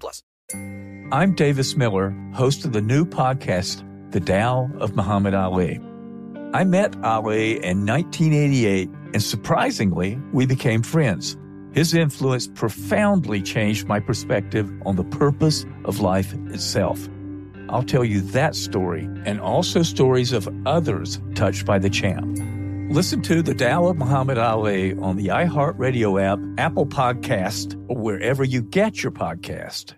plus. I'm Davis Miller, host of the new podcast, The Tao of Muhammad Ali. I met Ali in 1988, and surprisingly, we became friends. His influence profoundly changed my perspective on the purpose of life itself. I'll tell you that story and also stories of others touched by the champ. Listen to The Tao of Muhammad Ali on the iHeartRadio app, Apple Podcast, or wherever you get your podcast.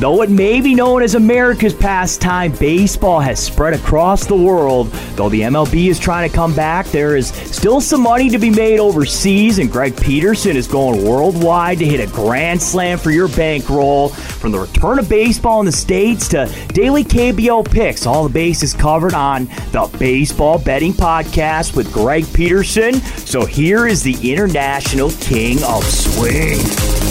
Though it may be known as America's pastime, baseball has spread across the world. Though the MLB is trying to come back, there is still some money to be made overseas, and Greg Peterson is going worldwide to hit a grand slam for your bankroll. From the return of baseball in the States to daily KBO picks, all the bases covered on the Baseball Betting Podcast with Greg Peterson. So here is the International King of Swing.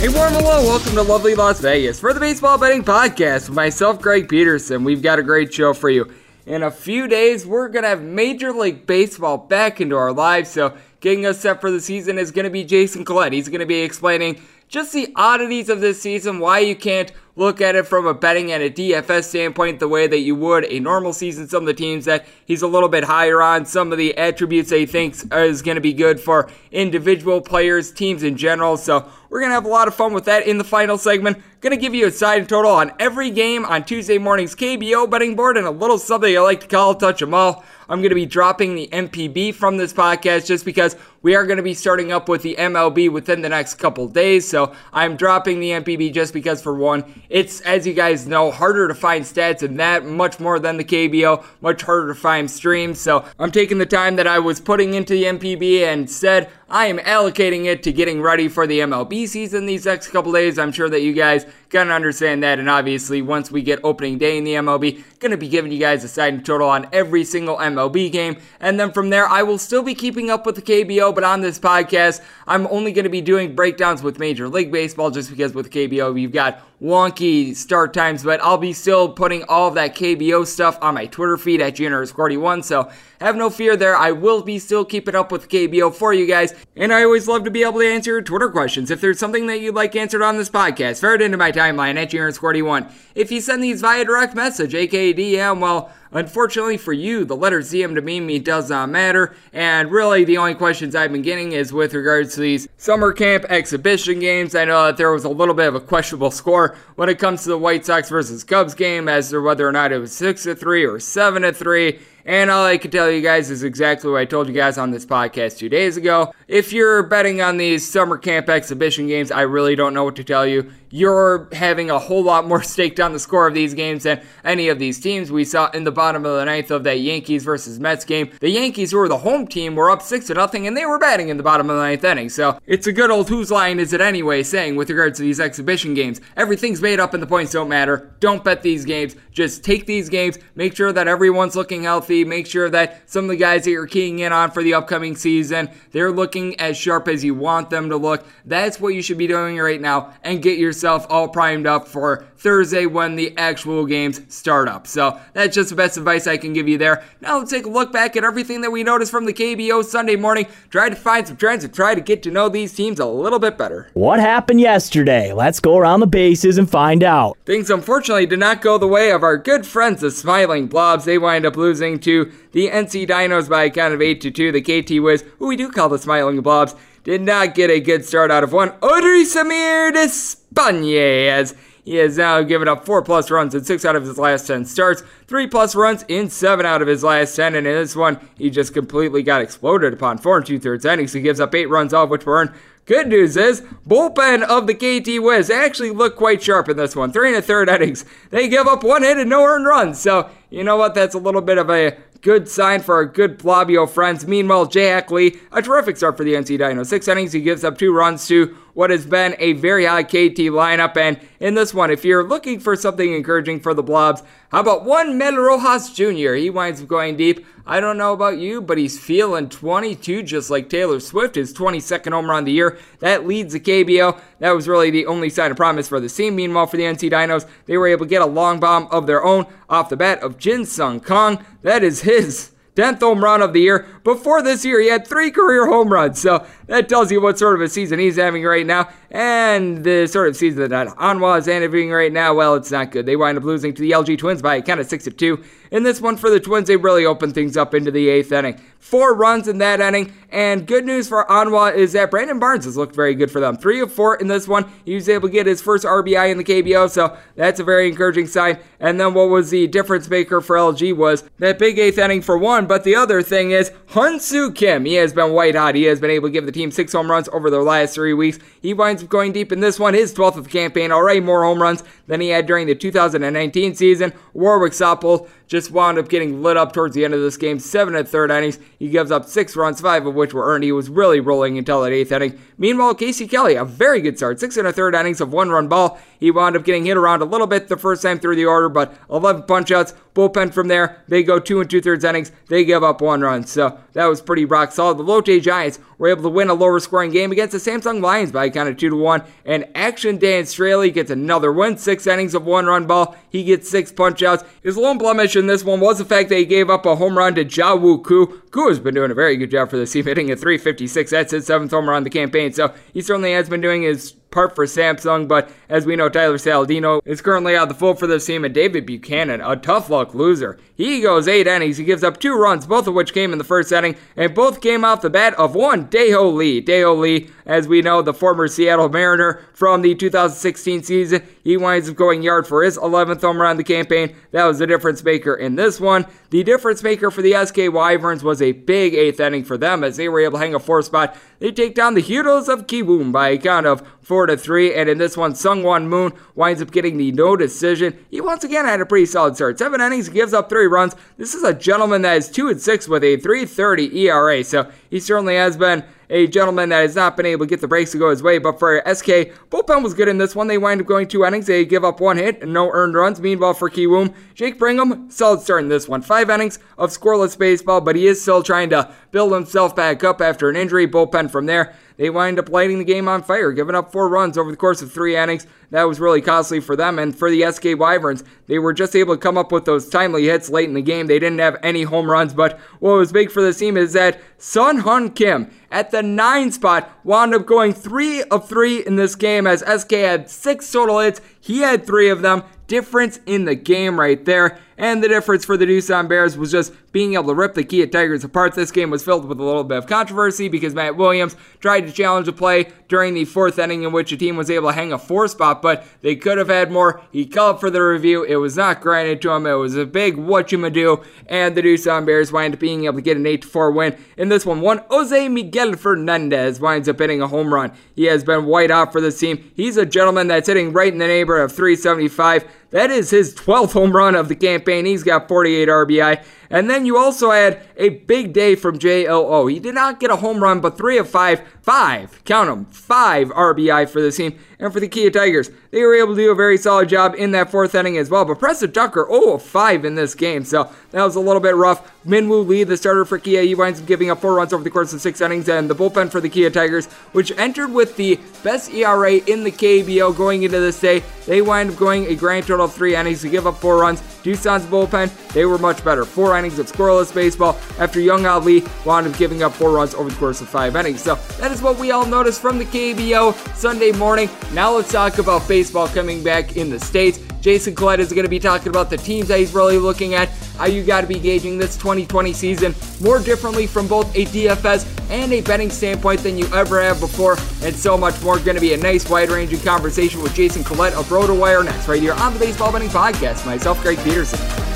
A warm hello, welcome to lovely Las Vegas for the Baseball Betting Podcast with myself, Greg Peterson. We've got a great show for you. In a few days, we're going to have Major League Baseball back into our lives, so getting us set for the season is going to be Jason Collette. He's going to be explaining just the oddities of this season, why you can't look at it from a betting and a DFS standpoint the way that you would a normal season. Some of the teams that he's a little bit higher on, some of the attributes that he thinks is going to be good for individual players, teams in general. So we're going to have a lot of fun with that in the final segment. Going to give you a side total on every game on Tuesday morning's KBO betting board and a little something I like to call touch touch 'em all. I'm going to be dropping the NPB from this podcast just because we are going to be starting up with the MLB within the next couple days. So I'm dropping the NPB just because, for one, it's, as you guys know, harder to find stats in that, much more than the KBO, much harder to find streams. So I'm taking the time that I was putting into the NPB and said I am allocating it to getting ready for the MLB season these next couple days. I'm sure that you guys gonna understand that, and obviously once we get opening day in the MLB, gonna be giving you guys a side total on every single MLB game, and then from there I will still be keeping up with the KBO, but on this podcast I'm only gonna be doing breakdowns with Major League Baseball just because with KBO you've got wonky start times, but I'll be still putting all of that KBO stuff on my Twitter feed at GNR41, so have no fear there. I will be still keeping up with KBO for you guys, and I always love to be able to answer your Twitter questions. If there's something that you'd like answered on this podcast, fire it into my timeline at GNR41. If you send these via direct message, aka DM, well, Unfortunately for you, the letter ZM to me, does not matter, and really the only questions I've been getting is with regards to these summer camp exhibition games. I know that there was a little bit of a questionable score when it comes to the White Sox versus Cubs game as to whether or not it was 6 to 3 or 7 to 3. And all I can tell you guys is exactly what I told you guys on this podcast two days ago. If you're betting on these summer camp exhibition games, I really don't know what to tell you. You're having a whole lot more stake down the score of these games than any of these teams. We saw in the bottom of the ninth of that Yankees versus Mets game. The Yankees, who were the home team, were up six to nothing, and they were batting in the bottom of the ninth inning. So it's a good old whose line is it anyway saying with regards to these exhibition games. Everything's made up and the points don't matter. Don't bet these games. Just take these games. Make sure that everyone's looking healthy. Make sure that some of the guys that you're keying in on for the upcoming season, they're looking as sharp as you want them to look. That's what you should be doing right now and get yourself all primed up for Thursday when the actual games start up. So that's just the best advice I can give you there. Now let's take a look back at everything that we noticed from the KBO Sunday morning. Try to find some trends and try to get to know these teams a little bit better. What happened yesterday? Let's go around the bases and find out. Things unfortunately did not go the way of our good friends, the Smiling Blobs. They wind up losing to the NC Dinos by a count of 8 to 2. The KT Wiz, who we do call the Smiling Blobs, did not get a good start out of one. Audrey Samir Despagne as he has now given up four plus runs in six out of his last 10 starts, three plus runs in seven out of his last 10, and in this one, he just completely got exploded upon four and two thirds innings. He gives up eight runs off, which were earned. Good news is, bullpen of the KT Wiz actually looked quite sharp in this one. Three and a third innings. They give up one hit and no earned runs. So, you know what? That's a little bit of a Good sign for our good Plabio friends. Meanwhile, Jay Ackley, a terrific start for the NC Dino. Six innings, he gives up two runs to what has been a very high KT lineup. And in this one, if you're looking for something encouraging for the Blobs, how about one Mel Rojas Jr.? He winds up going deep. I don't know about you, but he's feeling 22 just like Taylor Swift, his 22nd home run of the year. That leads the KBO. That was really the only sign of promise for the team. Meanwhile, for the NC Dinos, they were able to get a long bomb of their own off the bat of Jin Sung Kong. That is his 10th home run of the year. Before this year, he had three career home runs. So that tells you what sort of a season he's having right now. And the sort of season that Hanwha is having right now, well, it's not good. They wind up losing to the LG Twins by a count of 6 to 2. In this one for the Twins, they really opened things up into the eighth inning. Four runs in that inning, and good news for Hanwha is that Brandon Barnes has looked very good for them. Three of four in this one. He was able to get his first RBI in the KBO, so that's a very encouraging sign. And then what was the difference maker for LG was that big eighth inning for one, but the other thing is Hyunsoo Kim. He has been white hot. He has been able to give the team six home runs over their last three weeks. He winds up going deep in this one, his 12th of the campaign, already more home runs than he had during the 2019 season. Warwick Saupold just wound up getting lit up towards the end of this game. Seven and third innings. He gives up six runs, five of which were earned. He was really rolling until that eighth inning. Meanwhile, Casey Kelly, a very good start. Six and a third innings of one run ball. He wound up getting hit around a little bit the first time through the order, but 11 punch outs. Bullpen from there. They go two and two thirds innings. They give up one run. So that was pretty rock solid. The Lotte Giants were able to win a lower scoring game against the Samsung Lions by a count of two to one. And Action Dan Straily gets another win. Six innings of one run ball. He gets six punch outs. His lone blemish in this one was the fact that he gave up a home run to Jawu Ku. Ku has been doing a very good job for this team, hitting a 356. That's his seventh home run the campaign. So he certainly has been doing his part for Samsung, but as we know, Tyler Saladino is currently out the fold for this team, and David Buchanan, a tough luck loser. He goes eight innings. He gives up two runs, both of which came in the first inning, and both came off the bat of one Dae-Ho Lee. Dae-Ho Lee, as we know, the former Seattle Mariner from the 2016 season, he winds up going yard for his 11th home run of the campaign. That was the difference maker in this one. The difference maker for the SK Wyverns was a big eighth inning for them as they were able to hang a four spot. They take down the Heroes of Kiwoom by a count of four to three, and in this one, Sungwon Moon winds up getting the no decision. He once again had a pretty solid start. Seven innings, gives up three runs. This is a gentleman that is two and six with a 3.30 ERA, so he certainly has been a gentleman that has not been able to get the breaks to go his way. But for SK, bullpen was good in this one. They wind up going two innings. They give up one hit and no earned runs. Meanwhile, for Kiwoom, Jake Brigham, solid start in this one. Five innings of scoreless baseball, but he is still trying to build himself back up after an injury. Bullpen from there. They wind up lighting the game on fire, giving up four runs over the course of three innings. That was really costly for them. And for the SK Wyverns, they were just able to come up with those timely hits late in the game. They didn't have any home runs, but what was big for this team is that Sun Hun Kim at the nine spot wound up going three of three in this game as SK had six total hits. He had three of them. Difference in the game right there. And the difference for the Doosan Bears was just being able to rip the Kia Tigers apart. This game was filled with a little bit of controversy because Matt Williams tried to challenge a play during the fourth inning in which the team was able to hang a four spot, but they could have had more. He called for the review. It was not granted to him. It was a big what you do, and the Doosan Bears wind up being able to get an 8 4 win. In this one, one Jose Miguel Fernandez winds up hitting a home run. He has been white hot for this team. He's a gentleman that's hitting right in the neighborhood of 375. That is his 12th home run of the campaign. He's got 48 RBI. And then you also had a big day from JLO. He did not get a home run, but three of five, five, count them, five RBI for the team. And for the Kia Tigers, they were able to do a very solid job in that fourth inning as well. But Preston Tucker, 0 of 5 in this game, so that was a little bit rough. Minwoo Lee, the starter for Kia, he winds up giving up four runs over the course of six innings. And the bullpen for the Kia Tigers, which entered with the best ERA in the KBO going into this day, they wind up going a grand total of three innings to give up four runs. Doosan's bullpen, they were much better. Four innings of scoreless baseball after Young Ali wound up giving up four runs over the course of five innings. So that is what we all noticed from the KBO Sunday morning. Now let's talk about baseball coming back in the States. Jason Collette is going to be talking about the teams that he's really looking at, how you got to be gauging this 2020 season more differently from both a DFS and a betting standpoint than you ever have before, and so much more. Going to be a nice, wide ranging conversation with Jason Collette of RotoWire next, right here on the Baseball Betting Podcast. Myself, Greg Peterson.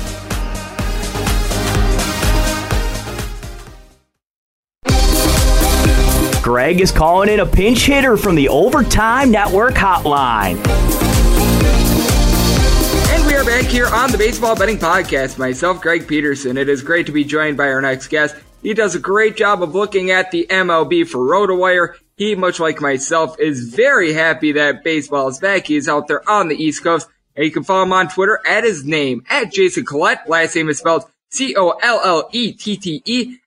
Greg is calling in a pinch hitter from the Overtime Network hotline. And we are back here on the Baseball Betting Podcast. Myself, Greg Peterson. It is great to be joined by our next guest. He does a great job of looking at the MLB for RotoWire. He, much like myself, is very happy that baseball is back. He's out there on the East Coast. And you can follow him on Twitter at his name, at Jason Collette. Last name is spelled C-O-L-L-E-T-T-E,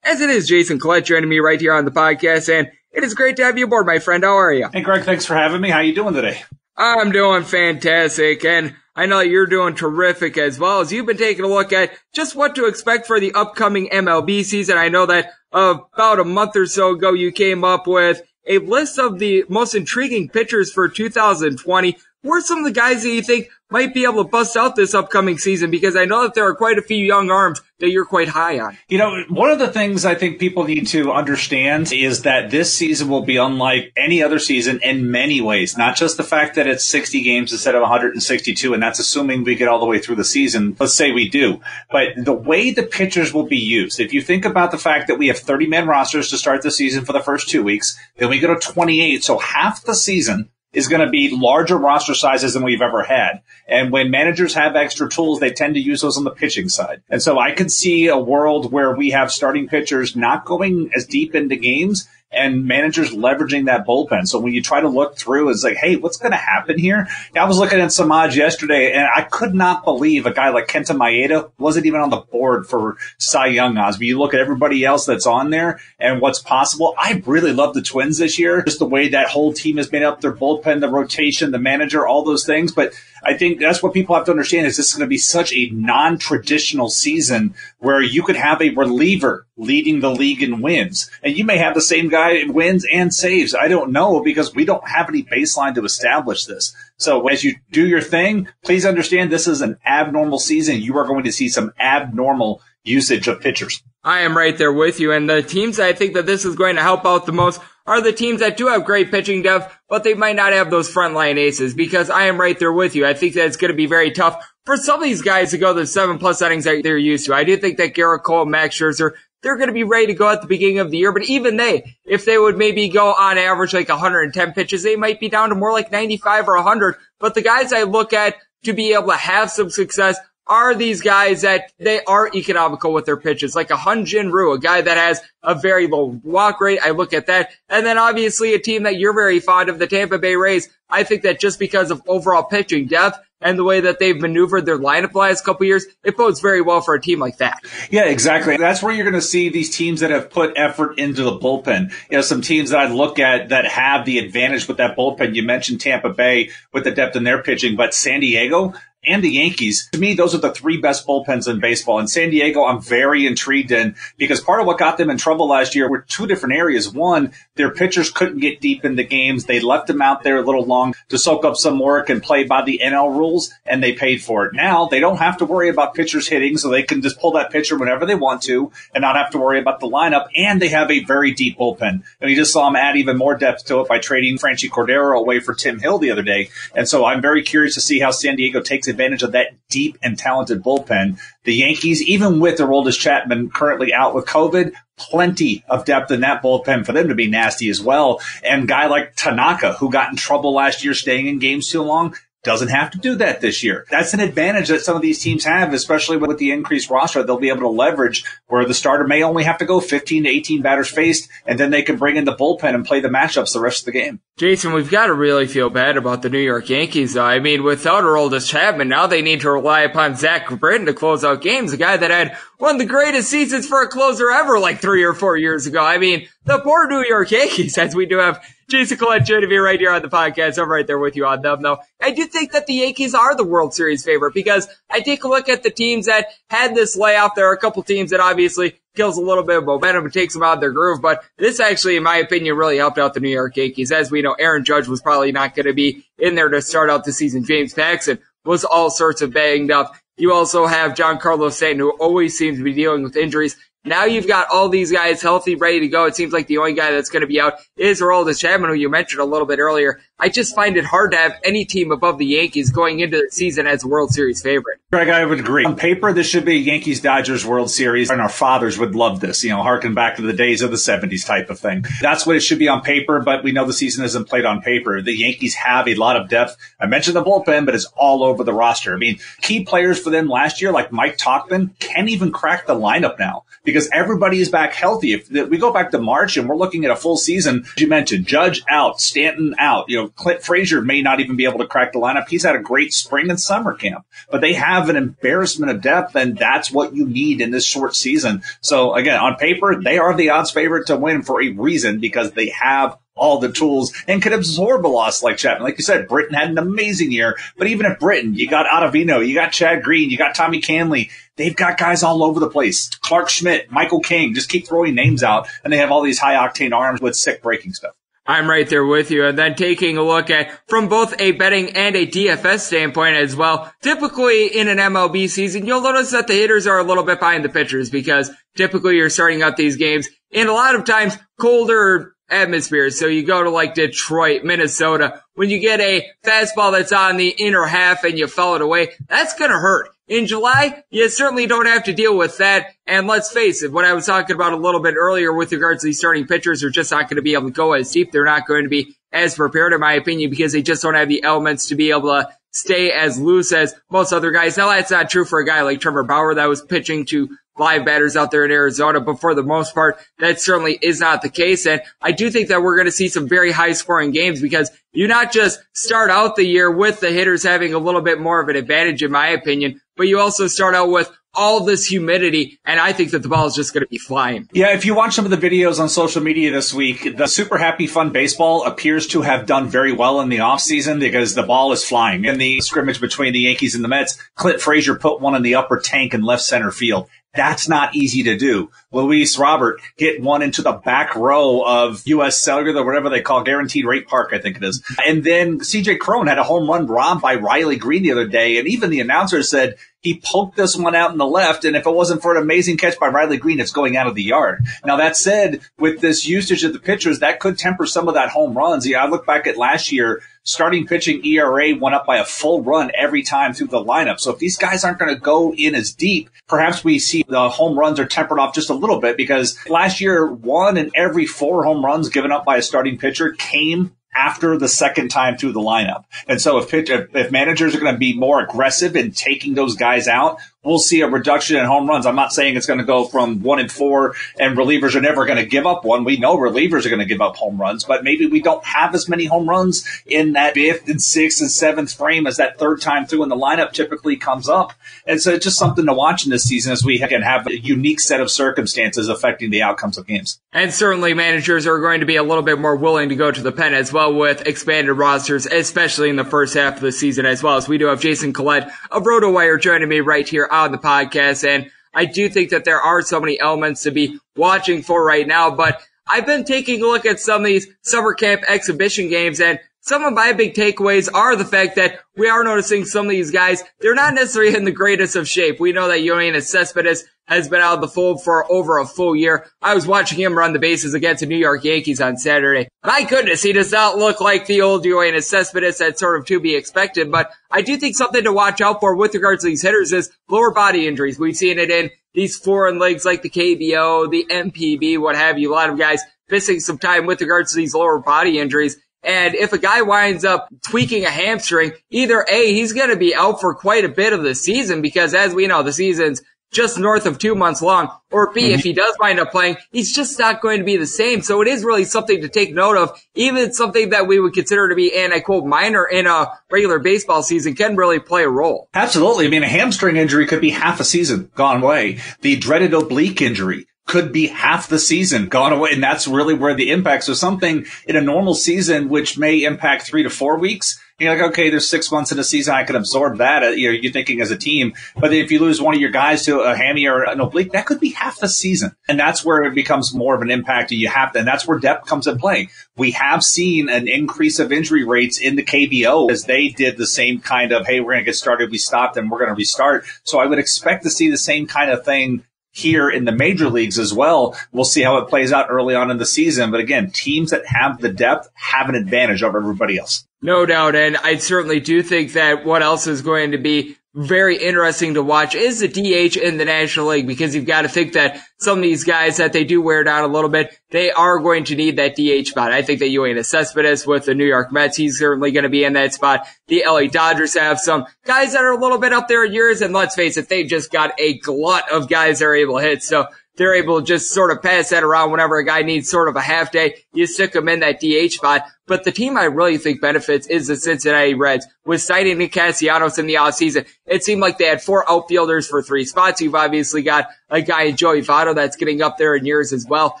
as it is Jason Collette joining me right here on the podcast. And it is great to have you aboard, my friend. How are you? Hey, Greg, thanks for having me. How are you doing today? I'm doing fantastic, and I know you're doing terrific as well as you've been taking a look at just what to expect for the upcoming MLB season. I know that about a month or so ago you came up with a list of the most intriguing pitchers for 2020. Who are some of the guys that you think might be able to bust out this upcoming season? Because I know that there are quite a few young arms that you're quite high on. You know, one of the things I think people need to understand is that this season will be unlike any other season in many ways. Not just the fact that it's 60 games instead of 162, and that's assuming we get all the way through the season. Let's say we do. But the way the pitchers will be used, if you think about the fact that we have 30 man rosters to start the season for the first two weeks, then we go to 28, so half the season is going to be larger roster sizes than we've ever had. And when managers have extra tools, they tend to use those on the pitching side. And so I could see a world where we have starting pitchers not going as deep into games and managers leveraging that bullpen. So when you try to look through, it's like, hey, what's going to happen here? I was looking at Samaj yesterday, and I could not believe a guy like Kenta Maeda wasn't even on the board for Cy Young odds. But you look at everybody else that's on there and what's possible. I really love the Twins this year, just the way that whole team has made up their bullpen, the rotation, the manager, all those things. But I think that's what people have to understand is this is going to be such a non-traditional season where you could have a reliever leading the league in wins. And you may have the same guy wins and saves. I don't know because we don't have any baseline to establish this. So as you do your thing, please understand this is an abnormal season. You are going to see some abnormal usage of pitchers. I am right there with you. And the teams I think that this is going to help out the most are the teams that do have great pitching depth, but they might not have those frontline aces because I am right there with you. I think that it's going to be very tough for some of these guys to go the seven plus innings that they're used to. I do think that Gerrit Cole, Max Scherzer, they're going to be ready to go at the beginning of the year. But even they, if they would maybe go on average like 110 pitches, they might be down to more like 95 or 100. But the guys I look at to be able to have some success are these guys that they are economical with their pitches, like a Hyun-Jin Ryu, a guy that has a very low walk rate. I look at that. And then obviously a team that you're very fond of, the Tampa Bay Rays. I think that just because of overall pitching depth and the way that they've maneuvered their lineup the last couple years, it bodes very well for a team like that. Yeah, exactly. That's where you're going to see these teams that have put effort into the bullpen. You know, some teams that I look at that have the advantage with that bullpen. You mentioned Tampa Bay with the depth in their pitching, but San Diego, and the Yankees. To me, those are the three best bullpens in baseball. And San Diego, I'm very intrigued in because part of what got them in trouble last year were two different areas. One, their pitchers couldn't get deep in the games. They left them out there a little long to soak up some work and play by the NL rules, and they paid for it. Now they don't have to worry about pitchers hitting, so they can just pull that pitcher whenever they want to and not have to worry about the lineup. And they have a very deep bullpen. And you just saw them add even more depth to it by trading Franchy Cordero away for Tim Hill the other day. And so I'm very curious to see how San Diego takes advantage of that deep and talented bullpen. The Yankees, even with their Aroldis Chapman currently out with COVID, plenty of depth in that bullpen for them to be nasty as well. And guy like Tanaka, who got in trouble last year staying in games too long, doesn't have to do that this year. That's an advantage that some of these teams have, especially with the increased roster. They'll be able to leverage where the starter may only have to go 15 to 18 batters faced, and then they can bring in the bullpen and play the matchups the rest of the game. Jason, we've got to really feel bad about the New York Yankees, though. I mean, without Aroldis Chapman, now they need to rely upon Zach Britton to close out games, a guy that had one of the greatest seasons for a closer ever like three or four years ago. I mean, the poor New York Yankees, as we do have Jason Collette me right here on the podcast. I'm right there with you on them, though. I do think that the Yankees are the World Series favorite because I take a look at the teams that had this layoff. There are a couple teams that obviously kills a little bit of momentum and takes them out of their groove, but this actually, in my opinion, really helped out the New York Yankees. As we know, Aaron Judge was probably not going to be in there to start out the season. James Paxton was all sorts of banged up. You also have Giancarlo Stanton, who always seems to be dealing with injuries. Now you've got all these guys healthy, ready to go. It seems like the only guy that's going to be out is Aroldis Chapman, who you mentioned a little bit earlier. I just find it hard to have any team above the Yankees going into the season as a World Series favorite. Greg, I would agree. On paper, this should be Yankees Dodgers World Series, and our fathers would love this, you know, harken back to the days of the 70s type of thing. That's what it should be on paper, but we know the season isn't played on paper. The Yankees have a lot of depth. I mentioned the bullpen, but it's all over the roster. I mean, key players for them last year, like Mike Tauchman, can't even crack the lineup now because everybody is back healthy. If we go back to March and we're looking at a full season, you mentioned Judge out, Stanton out, you know, Clint Frazier may not even be able to crack the lineup. He's had a great spring and summer camp, but they have an embarrassment of depth, and that's what you need in this short season. So again, on paper, they are the odds favorite to win for a reason because they have all the tools and could absorb a loss like Chapman. Like you said, Britton had an amazing year, but even at Britton, you got Ottavino, you got Chad Green, you got Tommy Kahnle, They've got guys all over the place. Clarke Schmidt, Michael King, just keep throwing names out and they have all these high octane arms with sick breaking stuff. I'm right there with you. And then taking a look at from both a betting and a DFS standpoint as well. Typically in an MLB season, you'll notice that the hitters are a little bit behind the pitchers because typically you're starting out these games in a lot of times colder atmospheres. So you go to like Detroit, Minnesota, when you get a fastball that's on the inner half and you foul it away, that's going to hurt. In July, you certainly don't have to deal with that. And let's face it, what I was talking about a little bit earlier with regards to these starting pitchers are just not going to be able to go as deep. They're not going to be as prepared, in my opinion, because they just don't have the elements to be able to stay as loose as most other guys. Now that's not true for a guy like Trevor Bauer that was pitching to live batters out there in Arizona, but for the most part, that certainly is not the case. And I do think that we're going to see some very high scoring games because you not just start out the year with the hitters having a little bit more of an advantage, in my opinion, but you also start out with all this humidity, and I think that the ball is just going to be flying. Yeah, if you watch some of the videos on social media this week, the Super Happy Fun Baseball appears to have done very well in the offseason because the ball is flying. In the scrimmage between the Yankees and the Mets, Clint Frazier put one in the upper tank in left center field. That's not easy to do. Luis Robert hit one into the back row of U.S. Cellular, whatever they call Guaranteed Rate Park, I think it is. And then C.J. Cron had a home run robbed by Riley Greene the other day, and even the announcer said he poked this one out in the left, and if it wasn't for an amazing catch by Riley Greene, it's going out of the yard. Now that said, with this usage of the pitchers, that could temper some of that home runs. Yeah, I look back at last year starting pitching ERA went up by a full run every time through the lineup. So if these guys aren't going to go in as deep, perhaps we see the home runs are tempered off just a little bit because last year, one in every four home runs given up by a starting pitcher came after the second time through the lineup. And so if pitch, if, if managers are going to be more aggressive in taking those guys out, we'll see a reduction in home runs. I'm not saying it's going to go from one and four and relievers are never going to give up one. We know relievers are going to give up home runs, but maybe we don't have as many home runs in that fifth and sixth and seventh frame as that third time through in the lineup typically comes up. And so it's just something to watch in this season as we again have a unique set of circumstances affecting the outcomes of games. And certainly managers are going to be a little bit more willing to go to the pen as well with expanded rosters, especially in the first half of the season as well as we do have Jason Collette of RotoWire joining me right here on the podcast. And I do think that there are so many elements to be watching for right now, but I've been taking a look at some of these summer camp exhibition games and some of my big takeaways are the fact that we are noticing some of these guys, they're not necessarily in the greatest of shape. We know that Yoenis Cespedes has been out of the fold for over a full year. I was watching him run the bases against the New York Yankees on Saturday. My goodness, he does not look like the old Yoenis Cespedes that's sort of to be expected, but I do think something to watch out for with regards to these hitters is lower body injuries. We've seen it in these foreign legs like the KBO, the NPB, what have you. A lot of guys missing some time with regards to these lower body injuries. And if a guy winds up tweaking a hamstring, either A, he's going to be out for quite a bit of the season because as we know, the season's just north of two months long, or B, if he does wind up playing, he's just not going to be the same. So it is really something to take note of. Even something that we would consider to be, and I quote, minor in a regular baseball season can really play a role. Absolutely. I mean, a hamstring injury could be half a season gone away. The dreaded oblique injury could be half the season gone away. And that's really where the impact. So something in a normal season, which may impact three to four weeks, you're like, okay, there's six months in a season. I can absorb that. Uh, you're, you're thinking as a team. But if you lose one of your guys to a hammy or an oblique, that could be half the season. And that's where it becomes more of an impact. And you have to, and that's where depth comes in play. We have seen an increase of injury rates in the KBO as they did the same kind of, hey, we're going to get started. We stopped and we're going to restart. So I would expect to see the same kind of thing here in the major leagues as well. We'll see how it plays out early on in the season. But again, teams that have the depth have an advantage over everybody else. No doubt. And I certainly do think that what else is going to be very interesting to watch is the DH in the National League because you've got to think that some of these guys that they do wear down a little bit, they are going to need that DH spot. I think that Yoenis Cespedes with the New York Mets, he's certainly going to be in that spot. The LA Dodgers have some guys that are a little bit up there in years, and let's face it, they just got a glut of guys that are able to hit. So they're able to just sort of pass that around whenever a guy needs sort of a half day. You stick him in that DH spot. But the team I really think benefits is the Cincinnati Reds. With signing Nick Castellanos in the offseason, it seemed like they had four outfielders for three spots. You've obviously got a guy in Joey Votto that's getting up there in years as well.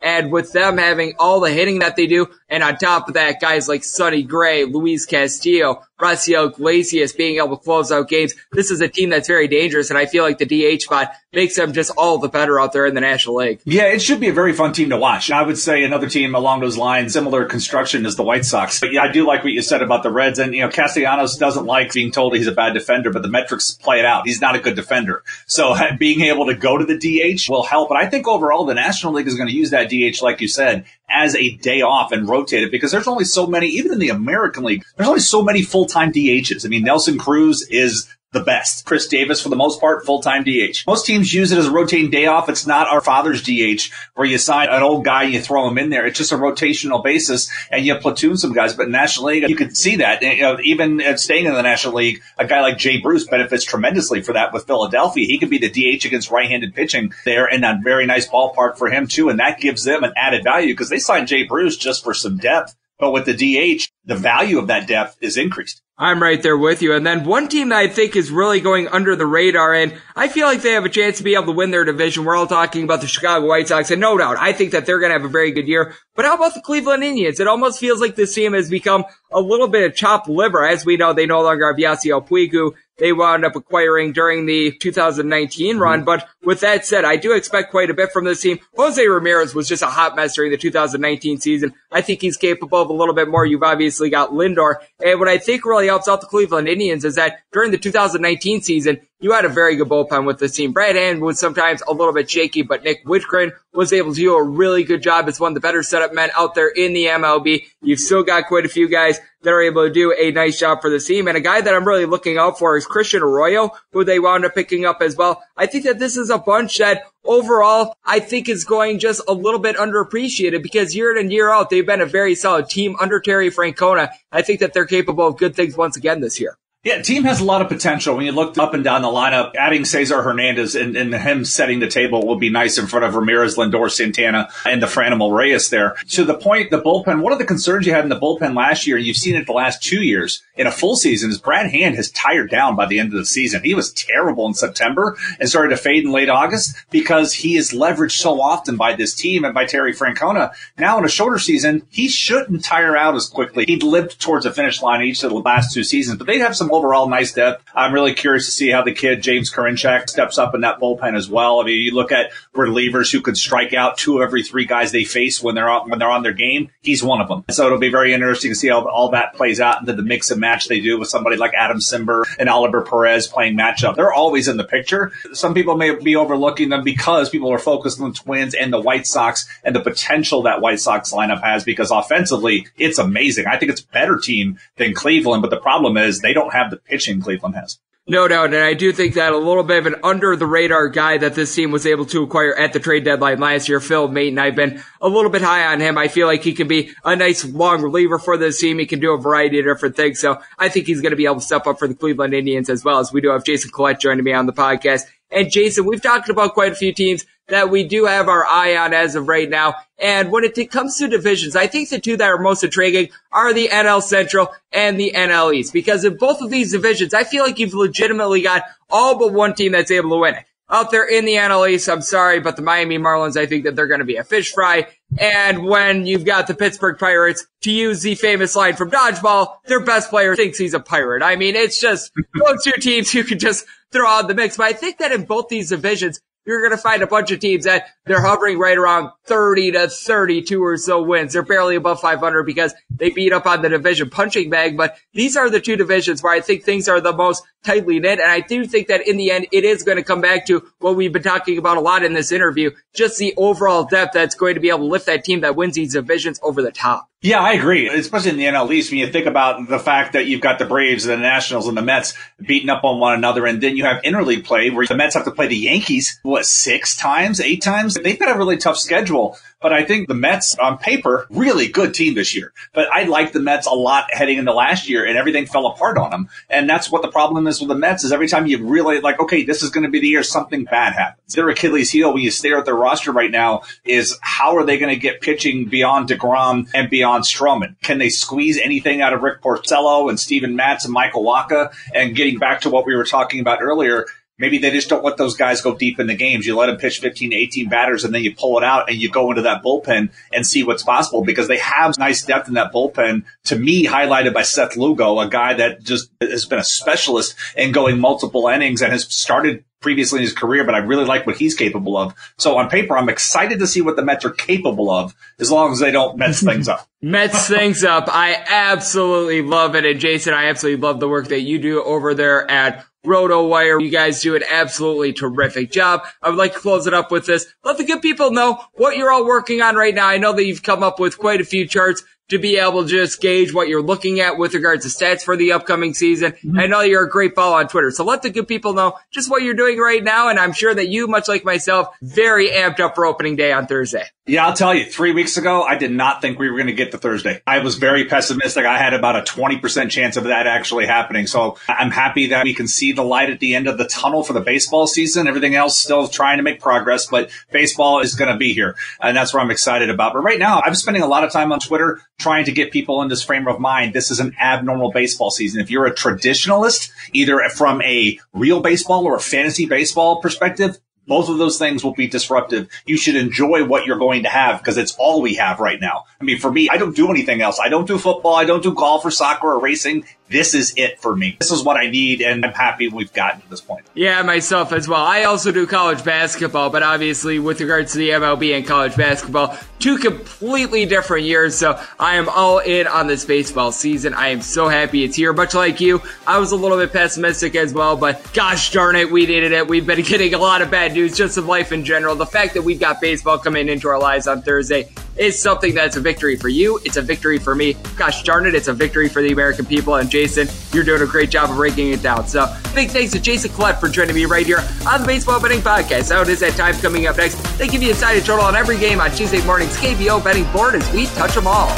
And with them having all the hitting that they do, and on top of that, guys like Sonny Gray, Luis Castillo, Raisel Iglesias being able to close out games, this is a team that's very dangerous, and I feel like the DH spot makes them just all the better out there in the National League. Yeah, it should be a very fun team to watch. I would say another team along those lines, similar construction as the White Sox. But yeah, I do like what you said about the Reds, and you know, Castellanos doesn't like being told he's a bad defender, but the metrics play it out. He's not a good defender. So being able to go to the DH will help. But I think overall, the National League is going to use that DH, like you said, as a day off and rotate it because there's only so many, even in the American League, there's only so many full-time DHs. I mean, Nelson Cruz is the best. Chris Davis, for the most part, full-time DH. Most teams use it as a rotating day off. It's not our father's DH where you sign an old guy and you throw him in there. It's just a rotational basis and you platoon some guys. But National League, you can see that. You know, even staying in the National League, a guy like Jay Bruce benefits tremendously for that with Philadelphia. He could be the DH against right-handed pitching there in a very nice ballpark for him too. And that gives them an added value because they signed Jay Bruce just for some depth. But with the DH, the value of that depth is increased. I'm right there with you. And then one team that I think is really going under the radar, and I feel like they have a chance to be able to win their division. We're all talking about the Chicago White Sox, and no doubt, I think that they're going to have a very good year. But how about the Cleveland Indians? It almost feels like this team has become a little bit of chopped liver. As we know, they no longer have Yasiel Puig, they wound up acquiring during the 2019 run. Mm-hmm. But with that said, I do expect quite a bit from this team. Jose Ramirez was just a hot mess during the 2019 season. I think he's capable of a little bit more. You've obviously got Lindor. And what I think really helps out the Cleveland Indians is that during the 2019 season, you had a very good bullpen with this team. Brad Hand was sometimes a little bit shaky, but Nick Wittgren was able to do a really good job as one of the better setup men out there in the MLB. You've still got quite a few guys that are able to do a nice job for the team. And a guy that I'm really looking out for is Christian Arroyo, who they wound up picking up as well. I think that this is a bunch that overall I think is going just a little bit underappreciated because year in and year out, they've been a very solid team under Terry Francona. I think that they're capable of good things once again this year. Yeah, team has a lot of potential. When you look up and down the lineup, adding Cesar Hernandez and, and him setting the table will be nice in front of Ramirez, Lindor, Santana, and the Franmil Reyes there. To the point, the bullpen, one of the concerns you had in the bullpen last year, and you've seen it the last two years in a full season, is Brad Hand has tired down by the end of the season. He was terrible in September and started to fade in late August because he is leveraged so often by this team and by Terry Francona. Now in a shorter season, he shouldn't tire out as quickly. He lived towards the finish line each of the last two seasons, but they'd have some overall nice depth. I'm really curious to see how the kid James Karinchak steps up in that bullpen as well. I mean, you look at relievers who could strike out two of every three guys they face when they're on, when they're on their game. He's one of them. So it'll be very interesting to see how all that plays out into the mix and match they do with somebody like Adam Cimber and Oliver Perez playing matchup. They're always in the picture. Some people may be overlooking them because people are focused on the Twins and the White Sox and the potential that White Sox lineup has because offensively it's amazing. I think it's a better team than Cleveland, but the problem is they don't have the pitching Cleveland has. No doubt, and I do think that a little bit of an under the radar guy that this team was able to acquire at the trade deadline last year, Phil Maton. I've been a little bit high on him. I feel like he can be a nice long reliever for this team. He can do a variety of different things. So I think he's going to be able to step up for the Cleveland Indians as well as we do have Jason Collette joining me on the podcast. And Jason, we've talked about quite a few teams that we do have our eye on as of right now. And when it comes to divisions, I think the two that are most intriguing are the NL Central and the NL East. Because in both of these divisions, I feel like you've legitimately got all but one team that's able to win it. Out there in the NL East, I'm sorry, but the Miami Marlins, I think that they're going to be a fish fry. And when you've got the Pittsburgh Pirates, to use the famous line from Dodgeball, their best player thinks he's a pirate. I mean, it's just those two teams you can just throw out the mix. But I think that in both these divisions, you're going to find a bunch of teams that they're hovering right around 30 to 32 or so wins. They're barely above 500 because they beat up on the division punching bag. But these are the two divisions where I think things are the most tightly knit. And I do think that in the end, it is going to come back to what we've been talking about a lot in this interview, just the overall depth that's going to be able to lift that team that wins these divisions over the top. Yeah, I agree. Especially in the NL East, when you think about the fact that you've got the Braves and the Nationals and the Mets beating up on one another, and then you have interleague play where the Mets have to play the Yankees, what, six times, eight times? They've got a really tough schedule. But I think the Mets on paper, really good team this year. But I liked the Mets a lot heading into last year and everything fell apart on them. And that's what the problem is with the Mets is every time you really like, okay, this is going to be the year something bad happens. Their Achilles heel when you stare at their roster right now is how are they going to get pitching beyond DeGrom and beyond Stroman? Can they squeeze anything out of Rick Porcello and Steven Matz and Michael Wacha? And getting back to what we were talking about earlier, Maybe they just don't let those guys go deep in the games. You let them pitch 15 to 18 batters and then you pull it out and you go into that bullpen and see what's possible because they have nice depth in that bullpen. To me, highlighted by Seth Lugo, a guy that just has been a specialist in going multiple innings and has started previously in his career, but I really like what he's capable of. So on paper, I'm excited to see what the Mets are capable of as long as they don't mess things up. Mets things up. I absolutely love it. And Jason, I absolutely love the work that you do over there at RotoWire. You guys do an absolutely terrific job. I would like to close it up with this. Let the good people know what you're all working on right now. I know that you've come up with quite a few charts to be able to just gauge what you're looking at with regards to stats for the upcoming season. Mm-hmm. I know you're a great follow on Twitter. So let the good people know just what you're doing right now. And I'm sure that you, much like myself, very amped up for opening day on Thursday. Yeah, I'll tell you, three weeks ago, I did not think we were going to get to Thursday. I was very pessimistic. I had about a 20% chance of that actually happening. So I'm happy that we can see the light at the end of the tunnel for the baseball season. Everything else still trying to make progress, but baseball is going to be here. And that's what I'm excited about. But right now, I'm spending a lot of time on Twitter trying to get people in this frame of mind. This is an abnormal baseball season. If you're a traditionalist, either from a real baseball or a fantasy baseball perspective, both of those things will be disruptive. You should enjoy what you're going to have because it's all we have right now. I mean, for me, I don't do anything else. I don't do football. I don't do golf or soccer or racing this is it for me. This is what I need, and I'm happy we've gotten to this point. Yeah, myself as well. I also do college basketball, but obviously, with regards to the MLB and college basketball, two completely different years. So I am all in on this baseball season. I am so happy it's here. Much like you, I was a little bit pessimistic as well, but gosh darn it, we needed it. We've been getting a lot of bad news just of life in general. The fact that we've got baseball coming into our lives on Thursday is something that's a victory for you. It's a victory for me. Gosh darn it, it's a victory for the American people. And Jason, you're doing a great job of breaking it down. So big thanks to Jason Collette for joining me right here on the Baseball Betting Podcast. How it is that time coming up next. They give you a side total on every game on Tuesday morning's KBO betting board as we touch them all.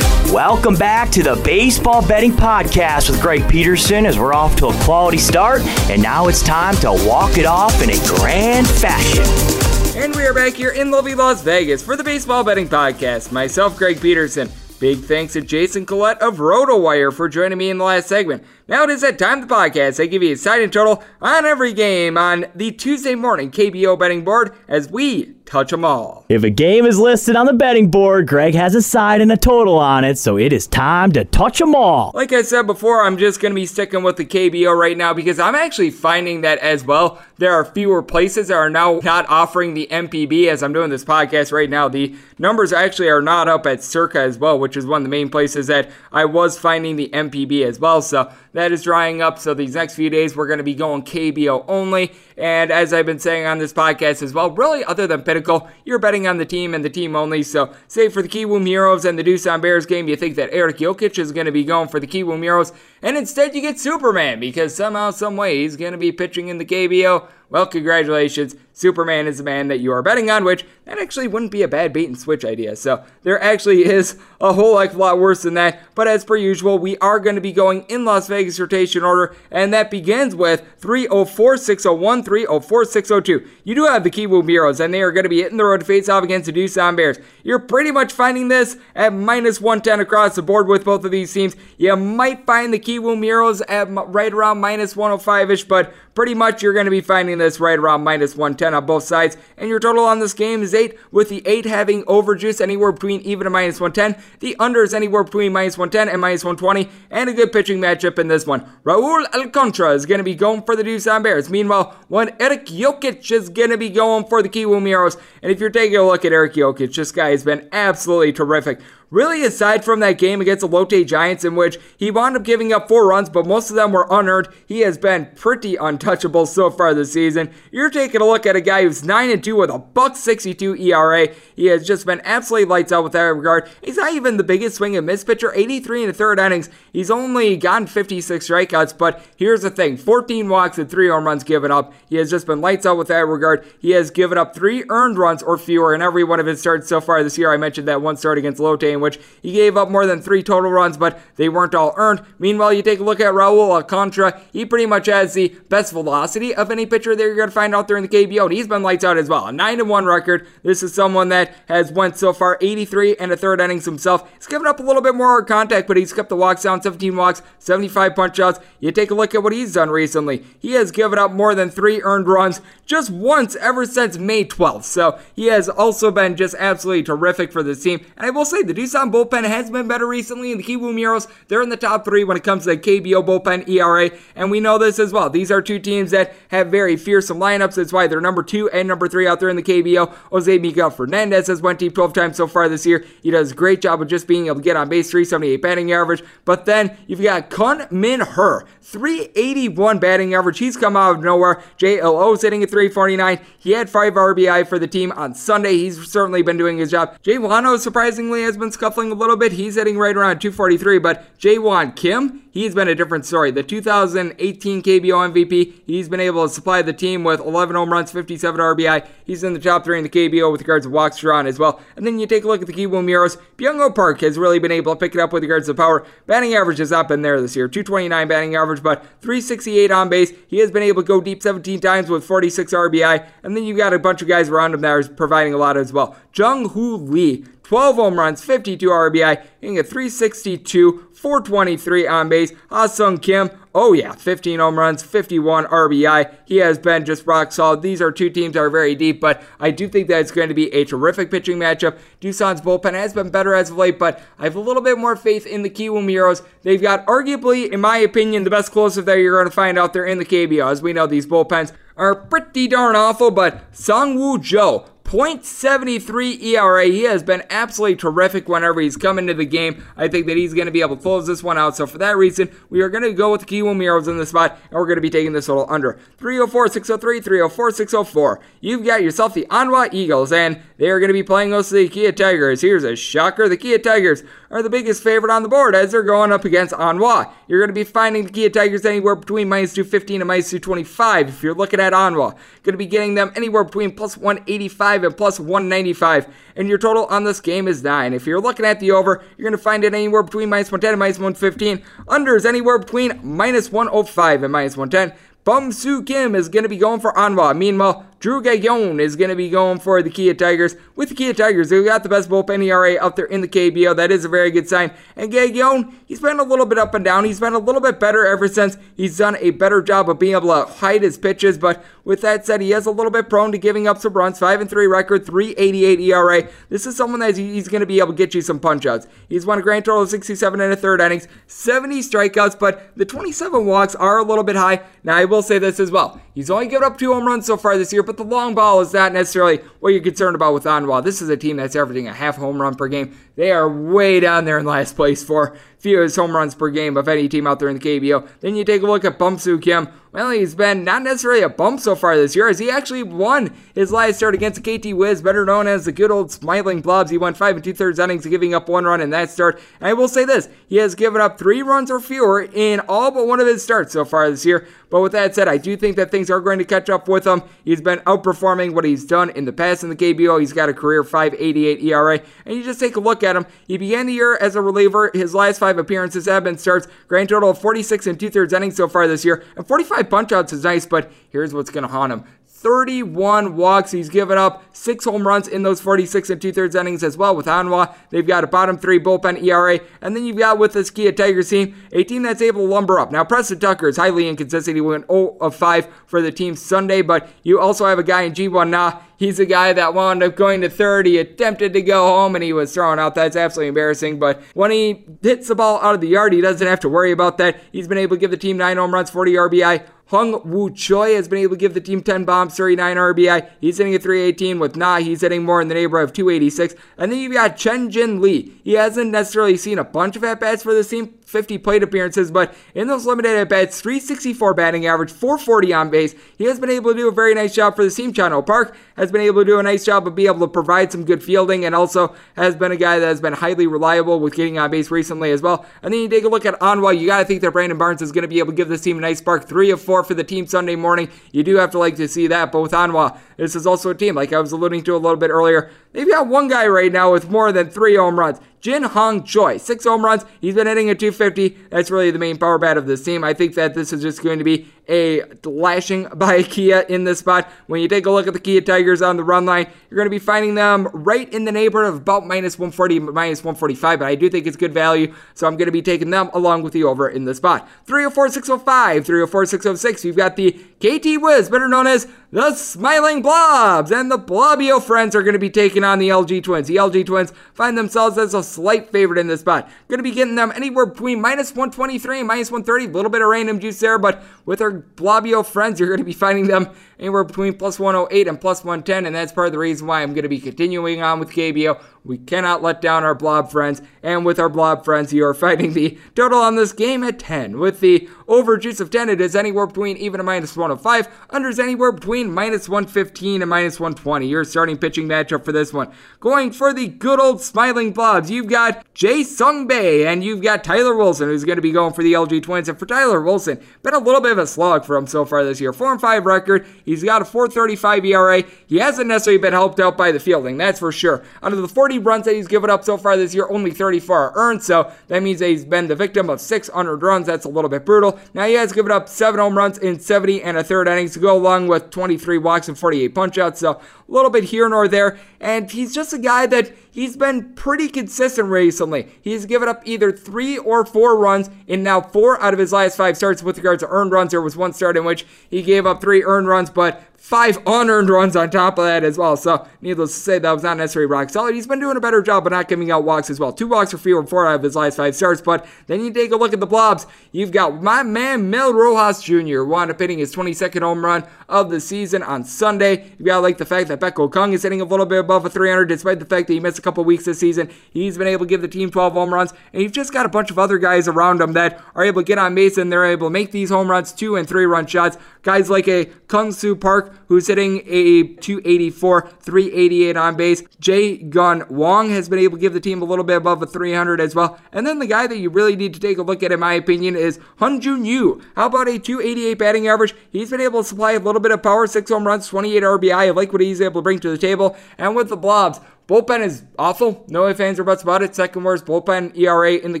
Welcome back to the Baseball Betting Podcast with Greg Peterson as we're off to a quality start, and now it's time to walk it off in a grand fashion. And we are back here in lovely Las Vegas for the Baseball Betting Podcast. Myself, Greg Peterson. Big thanks to Jason Collette of RotoWire for joining me in the last segment. Now it is that time of the podcast. I give you a side and total on every game on the Tuesday morning KBO betting board as we touch them all. If a game is listed on the betting board, Greg has a side and a total on it, so it is time to touch them all. Like I said before, I'm just going to be sticking with the KBO right now because I'm actually finding that as well. There are fewer places that are now not offering the NPB as I'm doing this podcast right now. The numbers actually are not up at Circa as well, which is one of the main places that I was finding the NPB as well. So that is drying up. So these next few days, we're going to be going KBO only. And as I've been saying on this podcast as well, really, other than Pinnacle, you're betting on the team and the team only. So, say for the Kiwoom Heroes and the Doosan Bears game, you think that Eric Jokisch is going to be going for the Kiwoom Heroes, and instead you get Superman because somehow, some way, he's going to be pitching in the KBO. Well, congratulations. Superman is the man that you are betting on, which that actually wouldn't be a bad bait and switch idea. So there actually is a whole heck of a lot worse than that. But as per usual, we are going to be going in Las Vegas rotation order, and that begins with 304 601, 304 602. You do have the Heroes, and they are going to be hitting the road to face off against the Doosan Bears. You're pretty much finding this at minus 110 across the board with both of these teams. You might find the Heroes at right around minus 105 ish, but pretty much you're going to be finding this right around minus 110 on both sides. And your total on this game is 8, with the 8 having overjuice anywhere between even and minus 110. The under is anywhere between minus 110 and minus 120. And a good pitching matchup in this one. Raul Alcantara is going to be going for the Doosan Bears. Meanwhile, one Eric Jokisch is going to be going for the Kiwoom Heroes. And if you're taking a look at Eric Jokisch, this guy has been absolutely terrific. Really, aside from that game against the Lotte Giants, in which he wound up giving up four runs, but most of them were unearned, he has been pretty untouchable so far this season. You're taking a look at a guy who's 9 and 2 with a buck 62 ERA. He has just been absolutely lights out with that regard. He's not even the biggest swing and miss pitcher, 83 in the third innings. He's only gotten 56 strikeouts, but here's the thing 14 walks and 3 home runs given up. He has just been lights out with that regard. He has given up 3 earned runs or fewer in every one of his starts so far this year. I mentioned that one start against Lotte which he gave up more than three total runs, but they weren't all earned. Meanwhile, you take a look at Raul Alcantara. He pretty much has the best velocity of any pitcher that you're going to find out there in the KBO, and he's been lights out as well. A 9 1 record. This is someone that has went so far 83 and a third innings himself. He's given up a little bit more contact, but he's kept the walks down 17 walks, 75 punch outs. You take a look at what he's done recently. He has given up more than three earned runs just once ever since May 12th. So he has also been just absolutely terrific for this team. And I will say, the Doosan bullpen bullpen has been better recently, and the Kiwoom Heroes, they're in the top three when it comes to the KBO bullpen ERA, and we know this as well. These are two teams that have very fearsome lineups. That's why they're number two and number three out there in the KBO. Jose Miguel Fernandez has went deep 12 times so far this year. He does a great job of just being able to get on base, 378 batting average. But then you've got Kun Min Her, 381 batting average. He's come out of nowhere. JLO is hitting at 349. He had five RBI for the team on Sunday. He's certainly been doing his job. Jay Wano surprisingly has been scuffling a little bit. He's hitting right around 243, but Jaewon Kim, he's been a different story. The 2018 KBO MVP, he's been able to supply the team with 11 home runs, 57 RBI. He's in the top three in the KBO with regards to walks drawn as well. And then you take a look at the Kiwoom Heroes. Byung Park has really been able to pick it up with regards to power. Batting average has not been there this year. 229 batting average, but 368 on base. He has been able to go deep 17 times with 46 RBI. And then you've got a bunch of guys around him that are providing a lot as well. Jung Hoo Lee, 12 home runs, 52 RBI, hitting a 362, 423 on base. Ha Sung Kim, oh yeah, 15 home runs, 51 RBI. He has been just rock solid. These are two teams that are very deep, but I do think that it's going to be a terrific pitching matchup. Doosan's bullpen has been better as of late, but I have a little bit more faith in the Kiwoom Heroes. They've got arguably, in my opinion, the best closest that you're going to find out there in the KBO. As we know, these bullpens are pretty darn awful, but Song Woo Jo, 0.73 ERA. He has been absolutely terrific whenever he's come into the game. I think that he's going to be able to close this one out. So for that reason, we are going to go with the Kiwoom Heroes in the spot, and we're going to be taking this little under 304 603, 304 604. You've got yourself the Hanwha Eagles, and they are going to be playing us the Kia Tigers. Here's a shocker: the Kia Tigers are the biggest favorite on the board as they're going up against Hanwha. You're going to be finding the Kia Tigers anywhere between minus 215 and minus 225 if you're looking at Hanwha, Going to be getting them anywhere between plus 185 5 and plus 195. And your total on this game is 9. If you're looking at the over, you're going to find it anywhere between minus 110 and minus 115. Under is anywhere between minus 105 and minus 110. Bum Soo Kim is going to be going for Hanwha. Meanwhile, Drew Gagnon is going to be going for the Kia Tigers. With the Kia Tigers, they've got the best bullpen ERA out there in the KBO. That is a very good sign. And Gagnon, he's been a little bit up and down. He's been a little bit better ever since he's done a better job of being able to hide his pitches. But with that said, he is a little bit prone to giving up some runs. 5 and 3 record, 388 ERA. This is someone that he's going to be able to get you some punch outs. He's won a grand total of 67 and a third innings, 70 strikeouts, but the 27 walks are a little bit high. Now, I will say this as well. He's only given up two home runs so far this year, but the long ball is not necessarily what you're concerned about with Hanwha. This is a team that's averaging a half home run per game. They are way down there in last place for fewest home runs per game of any team out there in the KBO. Then you take a look at Bum Soo Kim. Well, he's been not necessarily a bump so far this year, as he actually won his last start against the KT Wiz, better known as the good old Smiling Blobs. He won five and two thirds innings, giving up one run in that start. And I will say this: he has given up three runs or fewer in all but one of his starts so far this year. But with that said, I do think that things are going to catch up with him. He's been outperforming what he's done in the past in the KBO. He's got a career 5.88 ERA, and you just take a look at him. He began the year as a reliever. His last five appearances have been starts. Grand total of 46 and two thirds innings so far this year, and 45 punchouts is nice. But here's what's going to haunt him: 31 walks. He's given up six home runs in those 46 and two thirds innings as well with Hanwha. They've got a bottom three bullpen ERA. And then you've got with this Kia Tigers team, a team that's able to lumber up. Now, Preston Tucker is highly inconsistent. He went 0 of 5 for the team Sunday, but you also have a guy in Ji Wan Na. He's a guy that wound up going to third. He attempted to go home and he was thrown out. That's absolutely embarrassing. But when he hits the ball out of the yard, he doesn't have to worry about that. He's been able to give the team nine home runs, 40 RBI. Hyoung Woo Choi has been able to give the team 10 bombs, 39 RBI. He's hitting a 318 with Na. He's hitting more in the neighborhood of 286. And then you've got Chang Jin Lee. He hasn't necessarily seen a bunch of at bats for this team, 50 plate appearances, but in those limited at bats, 364 batting average, 440 on base. He has been able to do a very nice job for the team. Chan-ho Park has been able to do a nice job of being able to provide some good fielding and also has been a guy that has been highly reliable with getting on base recently as well. And then you take a look at Hanwha. You got to think that Brandon Barnes is going to be able to give this team a nice spark. Three of four for the team Sunday morning. You do have to like to see that. But with Hanwha, this is also a team, like I was alluding to a little bit earlier, they've got one guy right now with more than three home runs. Jin Hong Choi, six home runs. He's been hitting at 250. That's really the main power bat of this team. I think that this is just going to be a lashing by Kia in this spot. When you take a look at the Kia Tigers on the run line, you're going to be finding them right in the neighborhood of about minus 140, minus 145, but I do think it's good value, so I'm going to be taking them along with the over in the spot. 304 605, 304 606, you've got the KT Wiz, better known as the Smiling Blobs, and the Blobio Friends are going to be taking on the LG Twins. The LG Twins find themselves as a slight favorite in this spot. Going to be getting them anywhere between minus 123 and minus 130. A little bit of random juice there, but with our Blobio Friends, you're going to be finding them anywhere between plus 108 and plus 110, and that's part of the reason why I'm going to be continuing on with KBO. We cannot let down our blob friends, and with our blob friends, you are fighting the total on this game at 10. With the over juice of 10, it is anywhere between even a minus 105, under is anywhere between minus 115 and minus 120. Your starting pitching matchup for this one. Going for the good old smiling blobs, you've got Jay Sung Bae, and you've got Tyler Wilson, who's going to be going for the LG Twins. And for Tyler Wilson, been a little bit of a slog for him so far this year. 4 and 5 record. He's got a 435 ERA. He hasn't necessarily been helped out by the fielding, that's for sure. Out of the 40 runs that he's given up so far this year, only 34 are earned, so that means that he's been the victim of 600 runs. That's a little bit brutal. Now he has given up 7 home runs in 70 and a third innings to go along with 23 walks and 48 punchouts, so a little bit here nor there. And he's just a guy that he's been pretty consistent recently. He's given up either three or four runs in now four out of his last five starts with regards to earned runs. There was one start in which he gave up three earned runs, but five unearned runs on top of that as well. So, needless to say, that was not necessarily rock solid. He's been doing a better job of not giving out walks as well. Two walks or fewer four out of his last five starts. But then you take a look at the blobs. You've got my man Mel Rojas Jr. wound up hitting his 22nd home run of the season on Sunday. You've got to like the fact that Baek-ho Kang is hitting a little bit above a 300, despite the fact that he missed a couple weeks this season. He's been able to give the team 12 home runs, and you've just got a bunch of other guys around him that are able to get on base and they're able to make these home runs, two and three run shots. Guys like a Kyung Su Park who's hitting a 284, 388 on base. Jae Gyun Hwang has been able to give the team a little bit above a 300 as well. And then the guy that you really need to take a look at, in my opinion, is Hyunjin Yu. How about a 288 batting average? He's been able to supply a little bit of power, six home runs, 28 RBI. I like what he's able to bring to the table. And with the Blobs, Bullpen is awful. No ifs, ands, or buts about it. Second worst bullpen ERA in the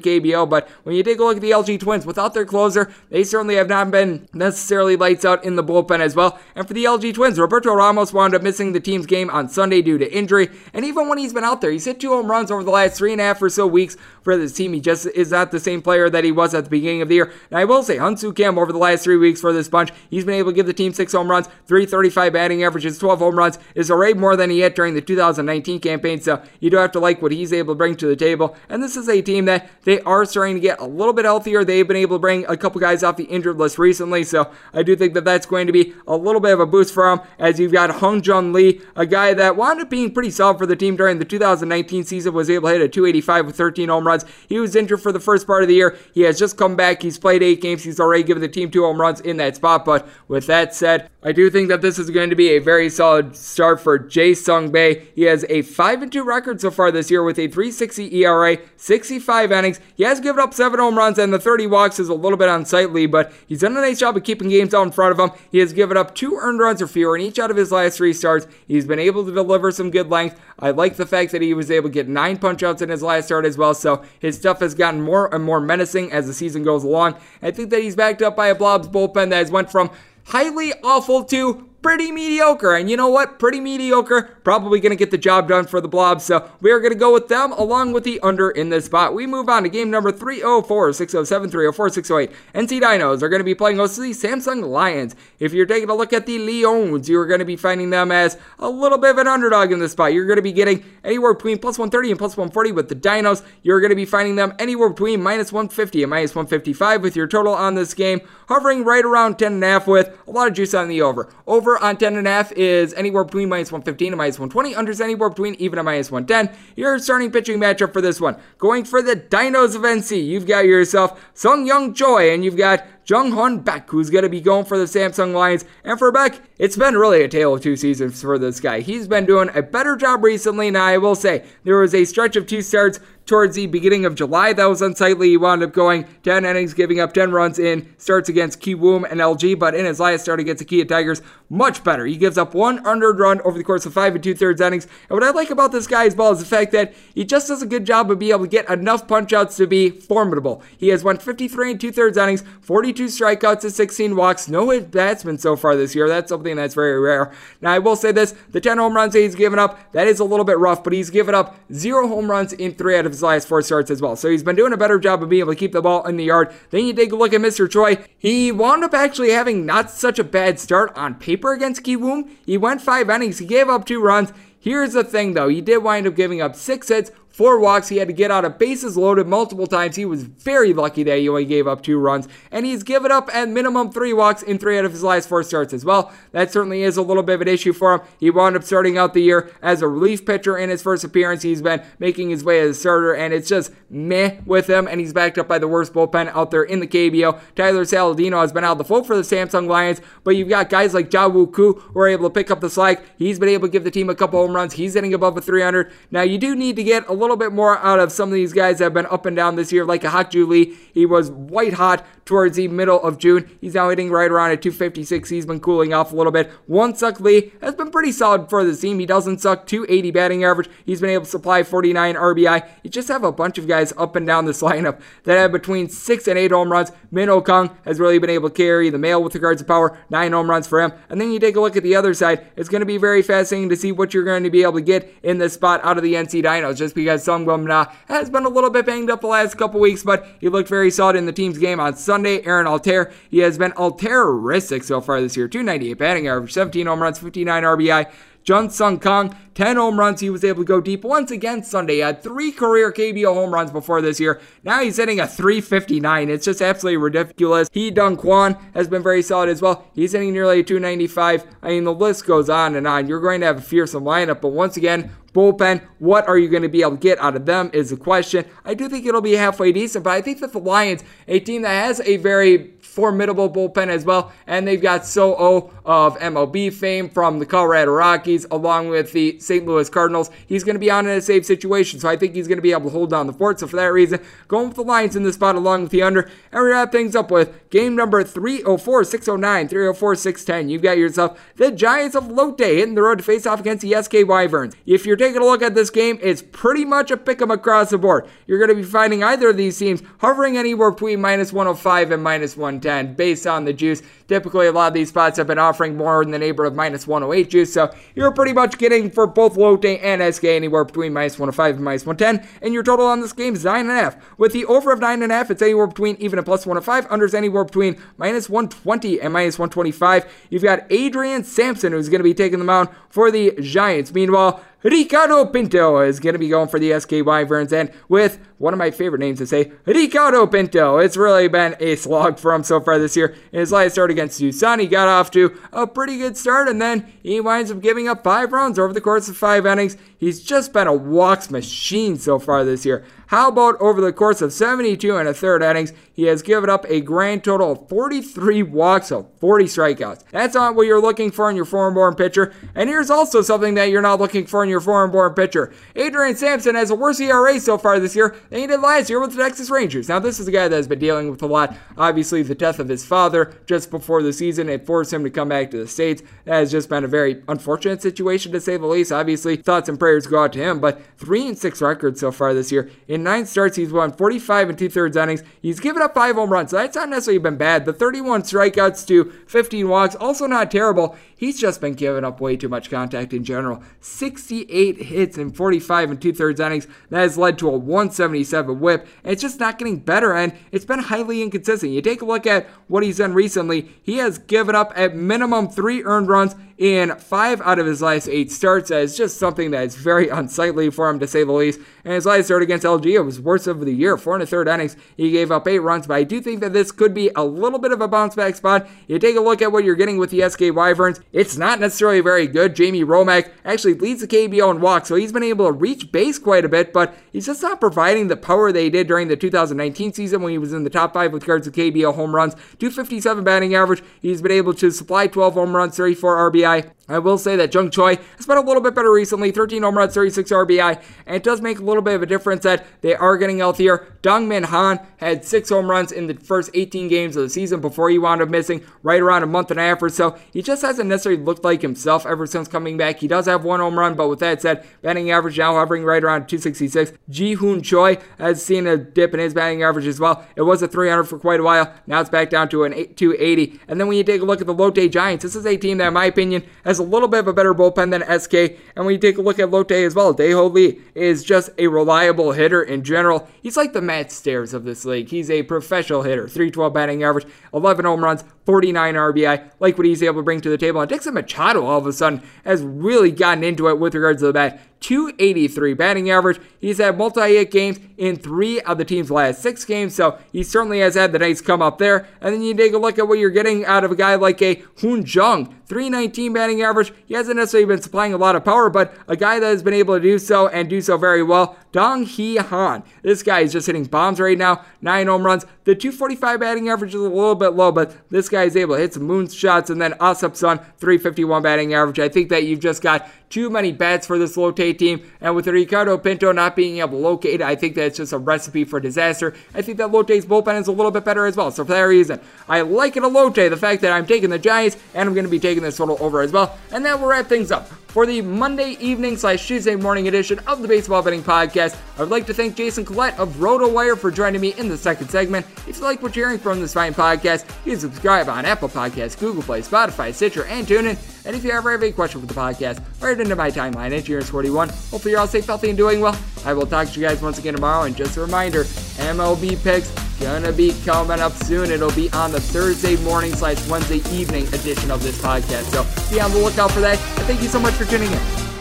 KBO. But when you take a look at the LG Twins, without their closer, they certainly have not been necessarily lights out in the bullpen as well. And for the LG Twins, Roberto Ramos wound up missing the team's game on Sunday due to injury. And even when he's been out there, he's hit two home runs over the last three and a half or so weeks for this team. He just is not the same player that he was at the beginning of the year. And I will say, Hyunsoo Kim over the last three weeks for this bunch, he's been able to give the team six home runs, 335 batting averages, 12 home runs, is a rate more than he had during the 2019 campaign. So you do have to like what he's able to bring to the table. And this is a team that they are starting to get a little bit healthier. They've been able to bring a couple guys off the injured list recently. So I do think that that's going to be a little bit of a boost for him as you've got Hong Jun Lee, a guy that wound up being pretty solid for the team during the 2019 season, was able to hit a 285 with 13 home runs. He was injured for the first part of the year. He has just come back. He's played eight games. He's already given the team two home runs in that spot. But with that said, I do think that this is going to be a very solid start for Jae Sung Bae. He has a 5 and 2 record so far this year with a 360 ERA, 65 innings. He has given up 7 home runs, and the 30 walks is a little bit unsightly, but he's done a nice job of keeping games out in front of him. He has given up two earned runs or fewer in each out of his last three starts. He's been able to deliver some good length. I like the fact that he was able to get nine punch outs in his last start as well, so his stuff has gotten more and more menacing as the season goes along. I think that he's backed up by a Blobs bullpen that has went from highly awful to pretty mediocre. And you know what? Pretty mediocre. Probably going to get the job done for the Blobs. So we are going to go with them along with the under in this spot. We move on to game number 304, 607, 304, 608. NC Dinos are going to be playing host to the Samsung Lions. If you're taking a look at the Lions, you're going to be finding them as a little bit of an underdog in this spot. You're going to be getting anywhere between plus 130 and plus 140 with the Dinos. You're going to be finding them anywhere between minus 150 and minus 155 with your total on this game, hovering right around 10.5 with a lot of juice on the over. Over on 10.5 is anywhere between minus 115 and minus 120. Unders anywhere between even and minus 110. Your starting pitching matchup for this one. Going for the Dinos of NC, you've got yourself Sung Young Choi, and you've got Jung Hun Beck, who's going to be going for the Samsung Lions. And for Beck, it's been really a tale of two seasons for this guy. He's been doing a better job recently. Now, I will say, there was a stretch of two starts towards the beginning of July. That was unsightly. He wound up going 10 innings, giving up 10 runs in starts against Kiwoom and LG, but in his last start against the Kia Tigers, much better. He gives up one earned run over the course of five and two thirds innings. And what I like about this guy as well is the fact that he just does a good job of being able to get enough punch outs to be formidable. He has won 53 and two thirds innings, 42 strikeouts, and 16 walks. No batsman so far this year. That's something that's very rare. Now, I will say this the 10 home runs that he's given up, that is a little bit rough, but he's given up zero home runs in three out of his last four starts as well. So he's been doing a better job of being able to keep the ball in the yard. Then you take a look at Mr. Choi. He wound up actually having not such a bad start on paper against Kiwoom. He went five innings. He gave up two runs. Here's the thing though, he did wind up giving up six hits, four walks. He had to get out of bases loaded multiple times. He was very lucky that he only gave up two runs, and he's given up at minimum three walks in three out of his last four starts as well. That certainly is a little bit of an issue for him. He wound up starting out the year as a relief pitcher in his first appearance. He's been making his way as a starter, and it's just meh with him, and he's backed up by the worst bullpen out there in the KBO. Tyler Saladino has been out the fold for the Samsung Lions, but you've got guys like Ja Wook Koo who are able to pick up the slack. He's been able to give the team a couple home runs. He's hitting above a 300. Now, you do need to get a little bit more out of some of these guys that have been up and down this year, like a Hakju Lee. He was white hot towards the middle of June. He's now hitting right around at 256. He's been cooling off a little bit. Won-seok Lee has been pretty solid for the team. He doesn't suck 280 batting average. He's been able to supply 49 RBI. You just have a bunch of guys up and down this lineup that have between six and eight home runs. Min Oh Kung has really been able to carry the mail with regards to power. Nine home runs for him. And then you take a look at the other side. It's going to be very fascinating to see what you're going to be able to get in this spot out of the NC Dinos, just because Na has been a little bit banged up the last couple weeks, but he looked very solid in the team's game on Sunday. Aaron Altherr, he has been altruistic so far this year. 298 batting average, 17 home runs, 59 RBI. Jin Sung Kang, 10 home runs. He was able to go deep once again Sunday. He had three career KBO home runs before this year. Now he's hitting a 359. It's just absolutely ridiculous. He Dunk Kwan has been very solid as well. He's hitting nearly a 295. I mean, the list goes on and on. You're going to have a fearsome lineup, but once again, bullpen. What are you going to be able to get out of them is the question. I do think it'll be halfway decent, but I think that the Lions, a team that has a very formidable bullpen as well. And they've got So O of MLB fame from the Colorado Rockies, along with the St. Louis Cardinals. He's going to be on in a safe situation, so I think he's going to be able to hold down the fort. So for that reason, going with the Lions in this spot along with the under. And we wrap things up with game number 304, 609, 304, 610. You've got yourself the Giants of Lotte hitting the road to face off against the SK Wyverns. If you're taking a look at this game, it's pretty much a pick 'em across the board. You're going to be finding either of these teams hovering anywhere between minus 105 and minus 110 based on the juice. Typically, a lot of these spots have been offering more in the neighborhood of minus 108 juice, so you're pretty much getting for both Lotte and SK anywhere between minus 105 and minus 110, and your total on this game is 9.5. With the over of 9.5, it's anywhere between even a plus 105, unders anywhere between minus 120 and minus 125. You've got Adrian Sampson, who's going to be taking the mound for the Giants. Meanwhile, Ricardo Pinto is going to be going for the SK Wyverns, and with one of my favorite names to say, Ricardo Pinto. It's really been a slog for him so far this year. In his last start against Doosan, he got off to a pretty good start, and then he winds up giving up five runs over the course of five innings. He's just been a walks machine so far this year. How about over the course of 72 and a third innings, he has given up a grand total of 43 walks, so 40 strikeouts. That's not what you're looking for in your foreign-born pitcher. And here's also something that you're not looking for in your foreign-born pitcher. Adrian Sampson has a worse ERA so far this year he did last year with the Texas Rangers. Now, this is a guy that has been dealing with a lot. Obviously, the death of his father just before the season, it forced him to come back to the States. That has just been a very unfortunate situation to say the least. Obviously, thoughts and prayers go out to him, but 3 and 6 record so far this year. In nine starts, he's won 45 and two thirds innings. He's given up five home runs, so that's not necessarily been bad. The 31 strikeouts to 15 walks, also not terrible. He's just been giving up way too much contact in general. 68 hits in 45 and two thirds innings. That has led to a 177 whip. And it's just not getting better, and it's been highly inconsistent. You take a look at what he's done recently. He has given up at minimum three earned runs in five out of his last eight starts. That is just something that is very unsightly for him, to say the least. And his last start against LG, it was worst of the year. Four and a third innings, he gave up eight runs, but I do think that this could be a little bit of a bounce back spot. You take a look at what you're getting with the SK Wyverns, it's not necessarily very good. Jamie Romak actually leads the KBO in walks, so he's been able to reach base quite a bit, but he's just not providing the power they did during the 2019 season when he was in the top five with regards to KBO home runs. 257 batting average. He's been able to supply 12 home runs, 34 RBI. I will say that Jung Choi has been a little bit better recently 13 home runs, 36 RBI, and it does make a little bit of a difference that they are getting healthier. Dong Min Han had six home runs in the first 18 games of the season before he wound up missing right around a month and a half or so. He just hasn't necessarily looked like himself ever since coming back. He does have one home run, but with that said, batting average now hovering right around 266. Ji Hoon Choi has seen a dip in his batting average as well. It was a 300 for quite a while. Now it's back down to an 280. And then when you take a look at the Lotte Giants, this is a team that, in my opinion, has a little bit of a better bullpen than SK. And when you take a look at Lotte as well, Dae-Ho Lee is just a reliable hitter in general. He's like the Matt Stairs of this league. He's a professional hitter, 312 batting average, 11 home runs, 49 RBI, like what he's able to bring to the table. And Dixon Machado all of a sudden has really gotten into it with regards to the bat. 283 batting average. He's had multi-hit games in three of the team's last six games, so he certainly has had the nice come up there. And then you take a look at what you're getting out of a guy like a Hoon Jung, 319 batting average. He hasn't necessarily been supplying a lot of power, but a guy that has been able to do so and do so very well. Dong Hee Han. This guy is just hitting bombs right now. Nine home runs. The 245 batting average is a little bit low, but this guy is able to hit some moon shots. And then Asap Sun, 351 batting average. I think that you've just got too many bats for this Lotte team. And with Ricardo Pinto not being able to locate, I think that's just a recipe for disaster. I think that Lotte's bullpen is a little bit better as well. So for that reason, I like it a Lotte, the fact that I'm taking the Giants, and I'm going to be taking this total over as well. And that will wrap things up for the Monday evening slash Tuesday morning edition of the Baseball Betting Podcast. I would like to thank Jason Collette of RotoWire for joining me in the second segment. If you like what you're hearing from this fine podcast, you can subscribe on Apple Podcasts, Google Play, Spotify, Stitcher, and TuneIn. And if you ever have a question for the podcast, write it into my timeline at Juniors41. Hopefully you're all safe, healthy, and doing well. I will talk to you guys once again tomorrow. And just a reminder, MLB picks gonna be coming up soon. It'll be on the Thursday morning slash Wednesday evening edition of this podcast. So be on the lookout for that. And thank you so much for tuning in.